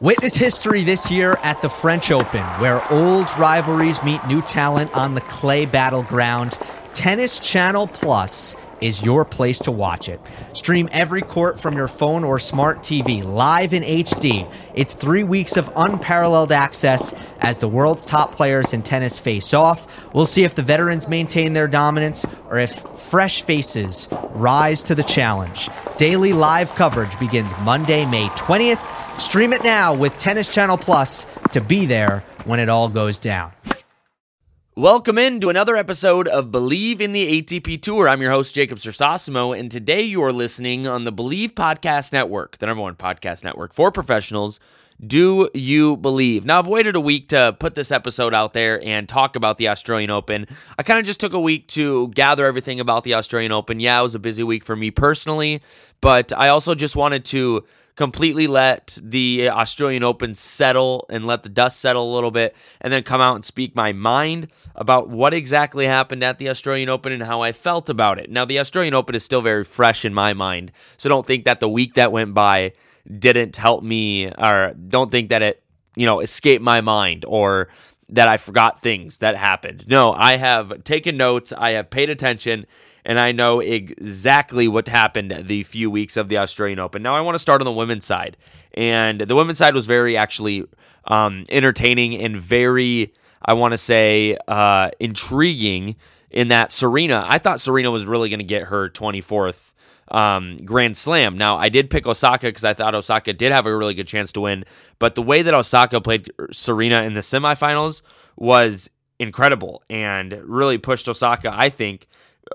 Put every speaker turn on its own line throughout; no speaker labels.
Witness history this year at the French Open, where old rivalries meet new talent on the clay battleground. Tennis Channel Plus is your place to watch it. Stream every court from your phone or smart TV live in HD. It's three weeks of unparalleled access as the world's top players in tennis face off. We'll see if the veterans maintain their dominance or if fresh faces rise to the challenge. Daily live coverage begins Monday, May 20th Stream it now with Tennis Channel Plus to be there when it all goes down.
Welcome in to another episode of Bleav in the ATP Tour. I'm your host, Jacob Sersosimo, and today you are listening on the Bleav Podcast Network, the number one podcast network for professionals. Do you believe? Now, I've waited a week to put this episode out there and talk about the Australian Open. I kind of just took a week to gather everything about the Australian Open. Yeah, it was a busy week for me personally, but I also just wanted to completely let the uh, Australian Open settle and let the dust settle a little bit, and then come out and speak my mind about what exactly happened at the Australian Open and how I felt about it. Now, the Australian Open is still very fresh in my mind, so don't think that the week that went by didn't help me, or don't think that it, you know, escaped my mind or that I forgot things that happened. No, I have taken notes, I have paid attention, and I know exactly what happened the few weeks of the Australian Open. Now, I want to start on the women's side, and the women's side was very actually um, entertaining and very, I want to say, uh, intriguing. In that Serena, I thought Serena was really going to get her 24th um, Grand Slam. Now, I did pick Osaka because I thought Osaka did have a really good chance to win, but the way that Osaka played Serena in the semifinals was incredible and really pushed Osaka, I think,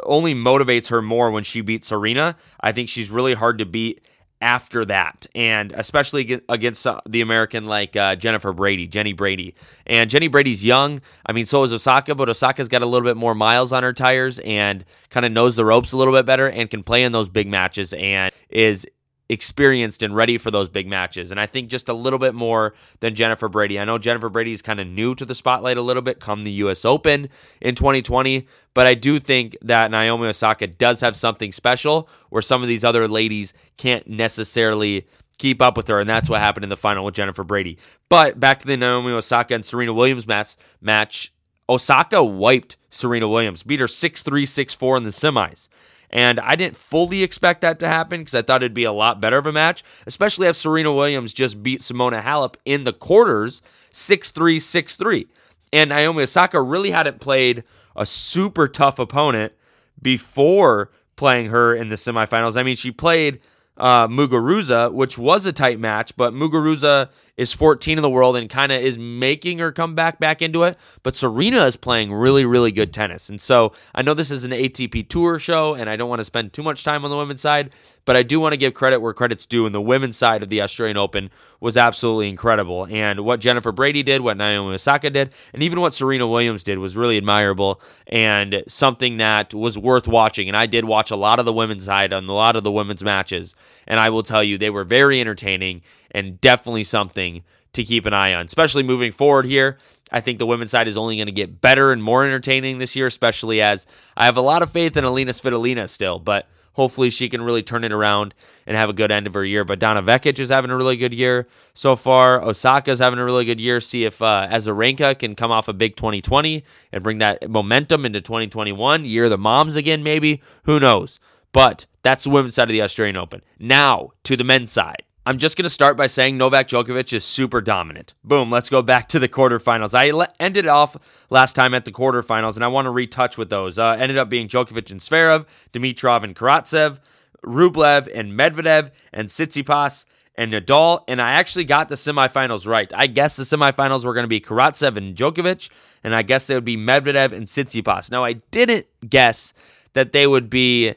only motivates her more when she beats Serena. I think she's really hard to beat after that, and especially against uh, the American like uh, Jennifer Brady, Jenny Brady. And Jenny Brady's young. I mean, so is Osaka, but Osaka's got a little bit more miles on her tires and kind of knows the ropes a little bit better and can play in those big matches and is experienced and ready for those big matches. And I think just a little bit more than Jennifer Brady. I know Jennifer Brady is kind of new to the spotlight a little bit come the US Open in 2020, but I do think that Naomi Osaka does have something special where some of these other ladies can't necessarily keep up with her, and that's what happened in the final with Jennifer Brady. But back to the Naomi Osaka and Serena Williams match, match Osaka wiped Serena Williams, beat her 6 3, 6 4 in the semis. And I didn't fully expect that to happen because I thought it'd be a lot better of a match, especially if Serena Williams just beat Simona Halep in the quarters 6 3 6 3. And Naomi Osaka really hadn't played a super tough opponent before playing her in the semifinals. I mean, she played uh, Muguruza, which was a tight match, but Muguruza is 14 in the world and kind of is making her come back back into it. But Serena is playing really, really good tennis. And so I know this is an ATP Tour show, and I don't want to spend too much time on the women's side, but I do want to give credit where credit's due. And the women's side of the Australian Open was absolutely incredible. And what Jennifer Brady did, what Naomi Osaka did, and even what Serena Williams did was really admirable and something that was worth watching. And I did watch a lot of the women's side on a lot of the women's matches. And I will tell you, they were very entertaining and definitely something to keep an eye on, especially moving forward here. I think the women's side is only going to get better and more entertaining this year, especially as I have a lot of faith in Alina Svitolina still, but hopefully she can really turn it around and have a good end of her year. But Donna Vekic is having a really good year so far. Osaka's having a really good year. See if uh, Azarenka can come off a big 2020 and bring that momentum into 2021. Year of the moms again, maybe. Who knows? But that's the women's side of the Australian Open. Now to the men's side. I'm just going to start by saying Novak Djokovic is super dominant. Boom, let's go back to the quarterfinals. I le- ended off last time at the quarterfinals, and I want to retouch with those. Uh, ended up being Djokovic and Zverev, Dimitrov and Karatsev, Rublev and Medvedev, and Tsitsipas and Nadal. And I actually got the semifinals right. I guess the semifinals were going to be Karatsev and Djokovic, and I guess they would be Medvedev and Tsitsipas. Now, I didn't guess that they would be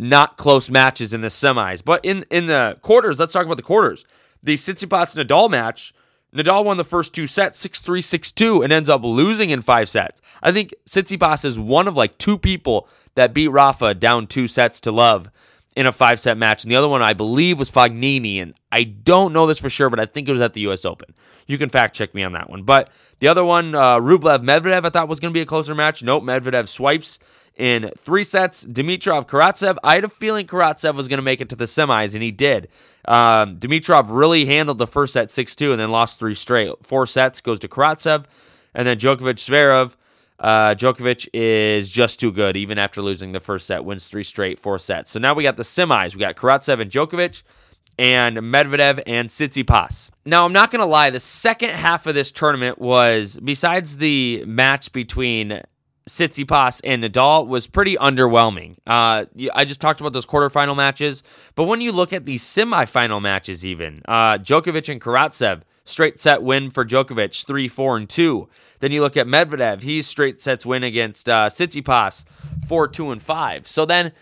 not close matches in the semis. But in, in the quarters, let's talk about the quarters. The Tsitsipas Nadal match, Nadal won the first two sets 6 3 6 2 and ends up losing in five sets. I think Tsitsipas is one of like two people that beat Rafa down two sets to love in a five set match. And the other one, I believe, was Fognini. And I don't know this for sure, but I think it was at the US Open. You can fact check me on that one. But the other one, uh, Rublev Medvedev, I thought was going to be a closer match. Nope, Medvedev swipes in three sets. Dimitrov Karatsev. I had a feeling Karatsev was going to make it to the semis, and he did. Um, Dimitrov really handled the first set 6 2 and then lost three straight. Four sets goes to Karatsev, and then Djokovic Zverev. Uh, Djokovic is just too good, even after losing the first set, wins three straight, four sets. So now we got the semis. We got Karatsev and Djokovic and Medvedev and Tsitsipas. Now, I'm not going to lie, the second half of this tournament was, besides the match between Tsitsipas and Nadal, was pretty underwhelming. Uh, I just talked about those quarterfinal matches, but when you look at the semifinal matches, even uh, Djokovic and Karatsev, straight set win for Djokovic, 3 4 and 2. Then you look at Medvedev, he's straight sets win against uh, 4 2 and 5. So then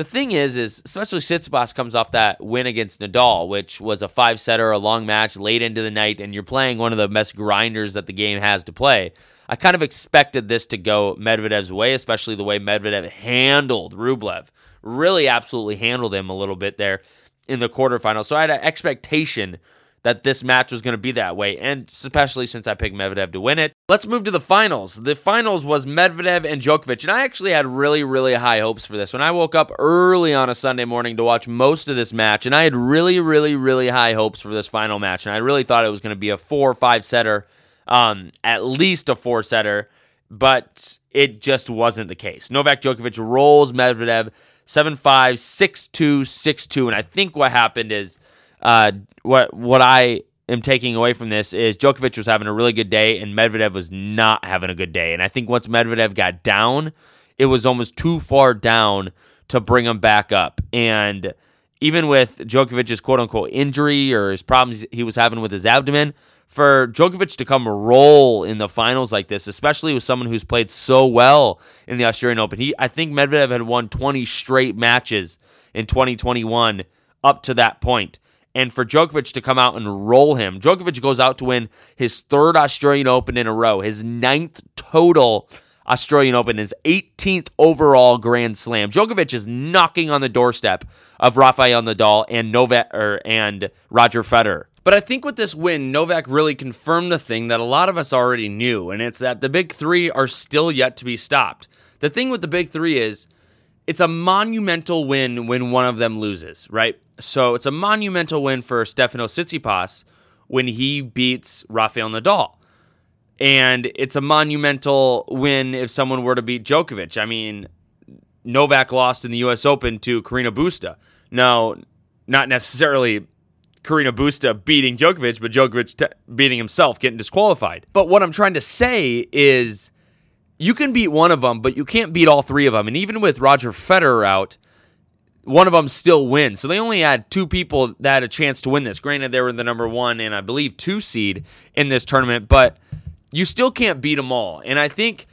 the thing is, is especially Tsitsipas comes off that win against Nadal, which was a five setter, a long match late into the night, and you're playing one of the best grinders that the game has to play. I kind of expected this to go Medvedev's way, especially the way Medvedev handled Rublev. Really, absolutely handled him a little bit there in the quarterfinal. So I had an expectation that this match was going to be that way, and especially since I picked Medvedev to win it. Let's move to the finals. The finals was Medvedev and Djokovic, and I actually had really, really high hopes for this. When I woke up early on a Sunday morning to watch most of this match, and I had really, really, really high hopes for this final match, and I really thought it was going to be a four or five setter, um, at least a four setter, but it just wasn't the case. Novak Djokovic rolls Medvedev 7 5, 6 2, 6 2, and I think what happened is uh, what what I am taking away from this is Djokovic was having a really good day and Medvedev was not having a good day. And I think once Medvedev got down, it was almost too far down to bring him back up. And even with Djokovic's quote unquote injury or his problems he was having with his abdomen, for Djokovic to come roll in the finals like this, especially with someone who's played so well in the Australian Open. He I think Medvedev had won 20 straight matches in 2021 up to that point and for Djokovic to come out and roll him. Djokovic goes out to win his third Australian Open in a row, his ninth total Australian Open, his 18th overall Grand Slam. Djokovic is knocking on the doorstep of Rafael Nadal and Novak er, and Roger Federer. But I think with this win, Novak really confirmed the thing that a lot of us already knew, and it's that the big three are still yet to be stopped. The thing with the big three is it's a monumental win when one of them loses, right? So it's a monumental win for Stefano Tsitsipas when he beats Rafael Nadal. And it's a monumental win if someone were to beat Djokovic. I mean, Novak lost in the US Open to Carreño Busta. Now, not necessarily Carreño Busta beating Djokovic, but Djokovic t- beating himself, getting disqualified. But what I'm trying to say is you can beat one of them, but you can't beat all three of them. And even with Roger Federer out, one of them still wins. So they only had two people that had a chance to win this. Granted, they were the number one and I believe two seed in this tournament, but you still can't beat them all. And I think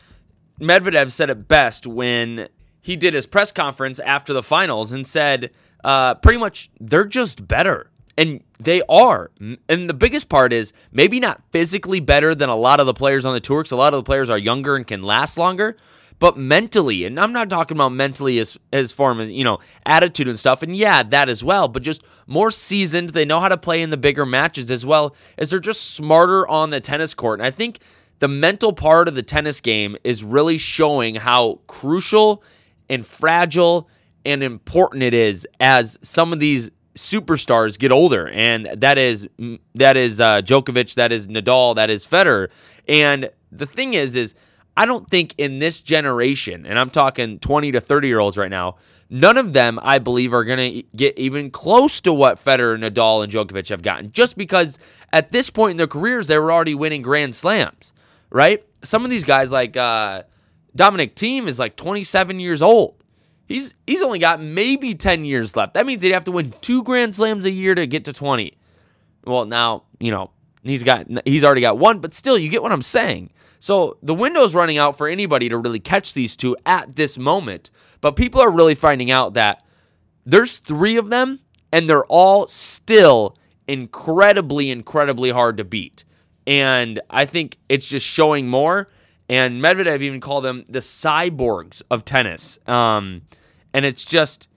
Medvedev said it best when he did his press conference after the finals and said, uh, pretty much, they're just better. And they are. And the biggest part is maybe not physically better than a lot of the players on the tour because a lot of the players are younger and can last longer but mentally, and I'm not talking about mentally as as far as you know attitude and stuff, and yeah, that as well, but just more seasoned. They know how to play in the bigger matches as well as they're just smarter on the tennis court. And I think the mental part of the tennis game is really showing how crucial and fragile and important it is as some of these superstars get older, and that is that is uh, Djokovic, that is Nadal, that is Federer. And the thing is, is I don't think in this generation, and I'm talking 20 to 30 year olds right now, none of them, I believe, are going to get even close to what Federer, Nadal, and Djokovic have gotten. Just because at this point in their careers, they were already winning Grand Slams, right? Some of these guys, like uh, Dominic Thiem is like 27 years old. He's he's only got maybe 10 years left. That means he'd have to win two Grand Slams a year to get to 20. Well, now you know he's got he's already got one, but still, you get what I'm saying. So the window's running out for anybody to really catch these two at this moment. But people are really finding out that there's three of them, and they're all still incredibly, incredibly hard to beat. And I think it's just showing more. And Medvedev even called them the cyborgs of tennis. Um, and it's just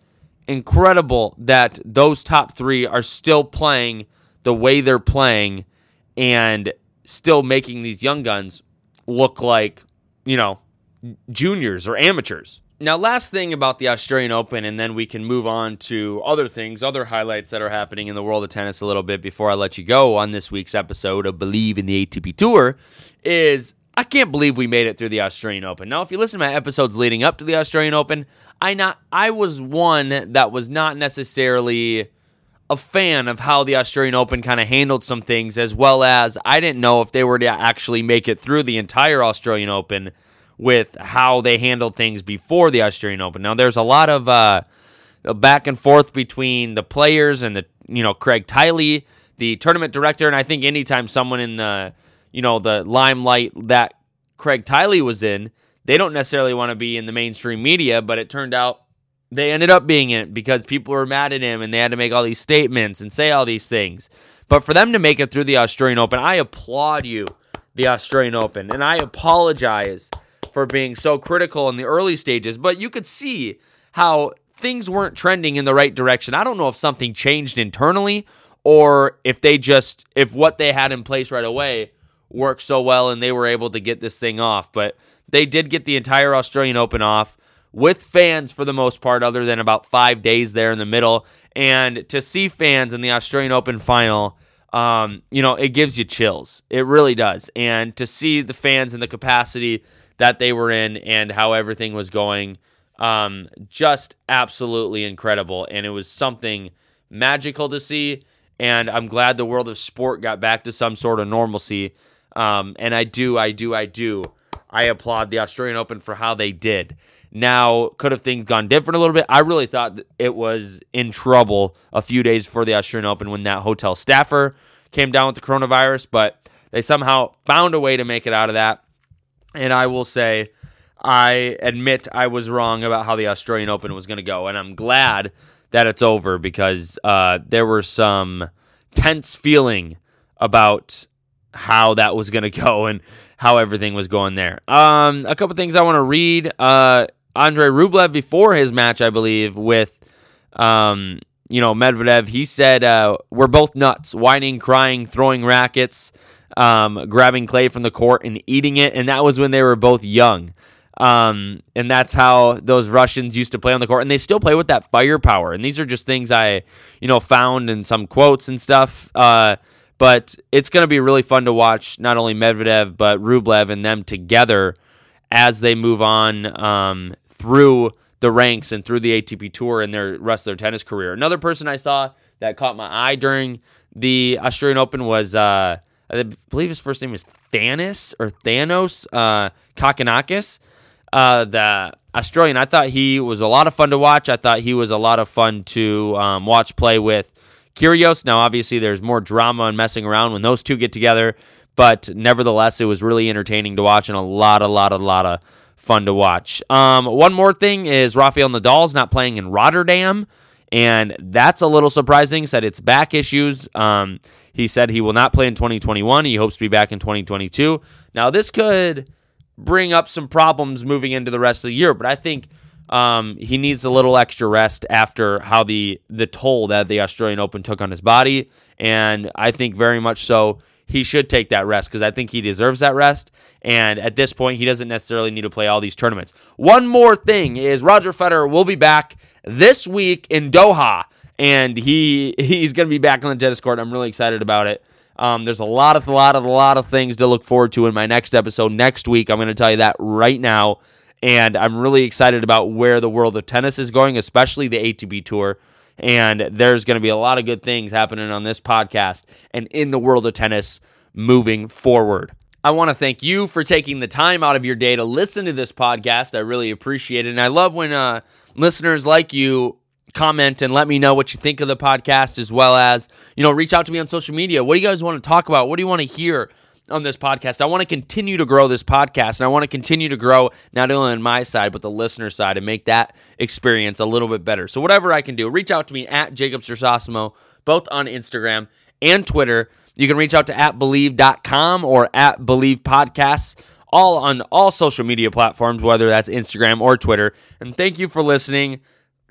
incredible that those top three are still playing the way they're playing and still making these young guns look like, you know, juniors or amateurs. Now, last thing about the Australian Open, and then we can move on to other things, other highlights that are happening in the world of tennis a little bit before I let you go on this week's episode of Bleav in the ATP Tour, is I can't believe we made it through the Australian Open. Now, if you listen to my episodes leading up to the Australian Open, I not I was one that was not necessarily a fan of how the Australian Open kind of handled some things, as well as I didn't know if they were to actually make it through the entire Australian Open with how they handled things before the Australian Open. Now, there's a lot of uh, back and forth between the players and the you know Craig Tiley, the tournament director, and I think anytime someone in the you know the limelight that Craig Tiley was in, they don't necessarily want to be in the mainstream media, but it turned out they ended up being in it because people were mad at him and they had to make all these statements and say all these things. But for them to make it through the Australian Open, I applaud you, the Australian Open, and I apologize for being so critical in the early stages, but you could see how things weren't trending in the right direction. I don't know if something changed internally or if they just if what they had in place right away worked so well and they were able to get this thing off, but they did get the entire Australian Open off with fans for the most part other than about 5 days there in the middle and to see fans in the Australian Open final um, you know, it gives you chills. It really does. And to see the fans in the capacity that they were in and how everything was going. Um, just absolutely incredible. And it was something magical to see. And I'm glad the world of sport got back to some sort of normalcy. Um, and I do, I do, I do. I applaud the Australian Open for how they did. Now, could have things gone different a little bit? I really thought it was in trouble a few days before the Australian Open when that hotel staffer came down with the coronavirus, but they somehow found a way to make it out of that. And I will say, I admit I was wrong about how the Australian Open was going to go. And I'm glad that it's over because uh, there were some tense feeling about how that was going to go and how everything was going there. Um, a couple things I want to read. Uh, Andre Rublev before his match, I believe, with um, you know Medvedev, he said, uh, "We're both nuts, whining, crying, throwing rackets." um, grabbing clay from the court and eating it. And that was when they were both young. Um, and that's how those Russians used to play on the court, and they still play with that firepower. And these are just things I, you know, found in some quotes and stuff. Uh, but it's going to be really fun to watch not only Medvedev but Rublev and them together as they move on um, through the ranks and through the ATP Tour and their rest of their tennis career. Another person I saw that caught my eye during the Australian Open was. Uh, I believe his first name is Thanos or Thanos uh, Kokkinakis, uh, the Australian. I thought he was a lot of fun to watch. I thought he was a lot of fun to um, watch play with Kyrgios. Now, obviously, there's more drama and messing around when those two get together, but nevertheless, it was really entertaining to watch and a lot, a lot, a lot of fun to watch. Um, one more thing is Rafael Nadal's not playing in Rotterdam, and that's a little surprising. Said it's back issues. Um, he said he will not play in 2021. He hopes to be back in 2022. Now, this could bring up some problems moving into the rest of the year, but I think um, he needs a little extra rest after how the the toll that the Australian Open took on his body, and I think very much so he should take that rest because I think he deserves that rest. And at this point, he doesn't necessarily need to play all these tournaments. One more thing is Roger Federer will be back this week in Doha and he he's going to be back on the tennis court. I'm really excited about it. Um, there's a lot of a lot of a lot of things to look forward to in my next episode next week. I'm going to tell you that right now, and I'm really excited about where the world of tennis is going, especially the ATP Tour. And there's going to be a lot of good things happening on this podcast and in the world of tennis moving forward. I want to thank you for taking the time out of your day to listen to this podcast. I really appreciate it. And I love when uh, listeners like you comment and let me know what you think of the podcast as well as you know reach out to me on social media what do you guys want to talk about what do you want to hear on this podcast. I want to continue to grow this podcast and i want to continue to grow not only on my side but the listener side and make that experience a little bit better. So whatever i can do reach out to me at jacob Sersosimo, both on instagram and twitter. You can reach out to at Bleav.com or at Bleav podcasts all on all social media platforms whether that's instagram or twitter. And thank you for listening.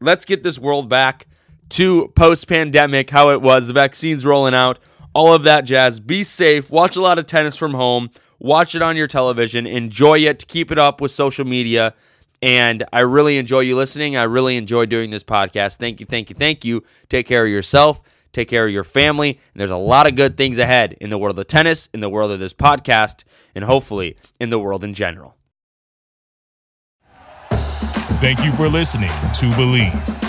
Let's get this world back to post pandemic, how it was, the vaccines rolling out, all of that jazz. Be safe, watch a lot of tennis from home, watch it on your television, enjoy it, keep it up with social media, And I really enjoy you listening. I really enjoy doing this podcast. Thank you, thank you, thank you. Take care of yourself. Take care of your family. And there's a lot of good things ahead in the world of tennis, in the world of this podcast, and hopefully in the world in general.
Thank you for listening to Bleav.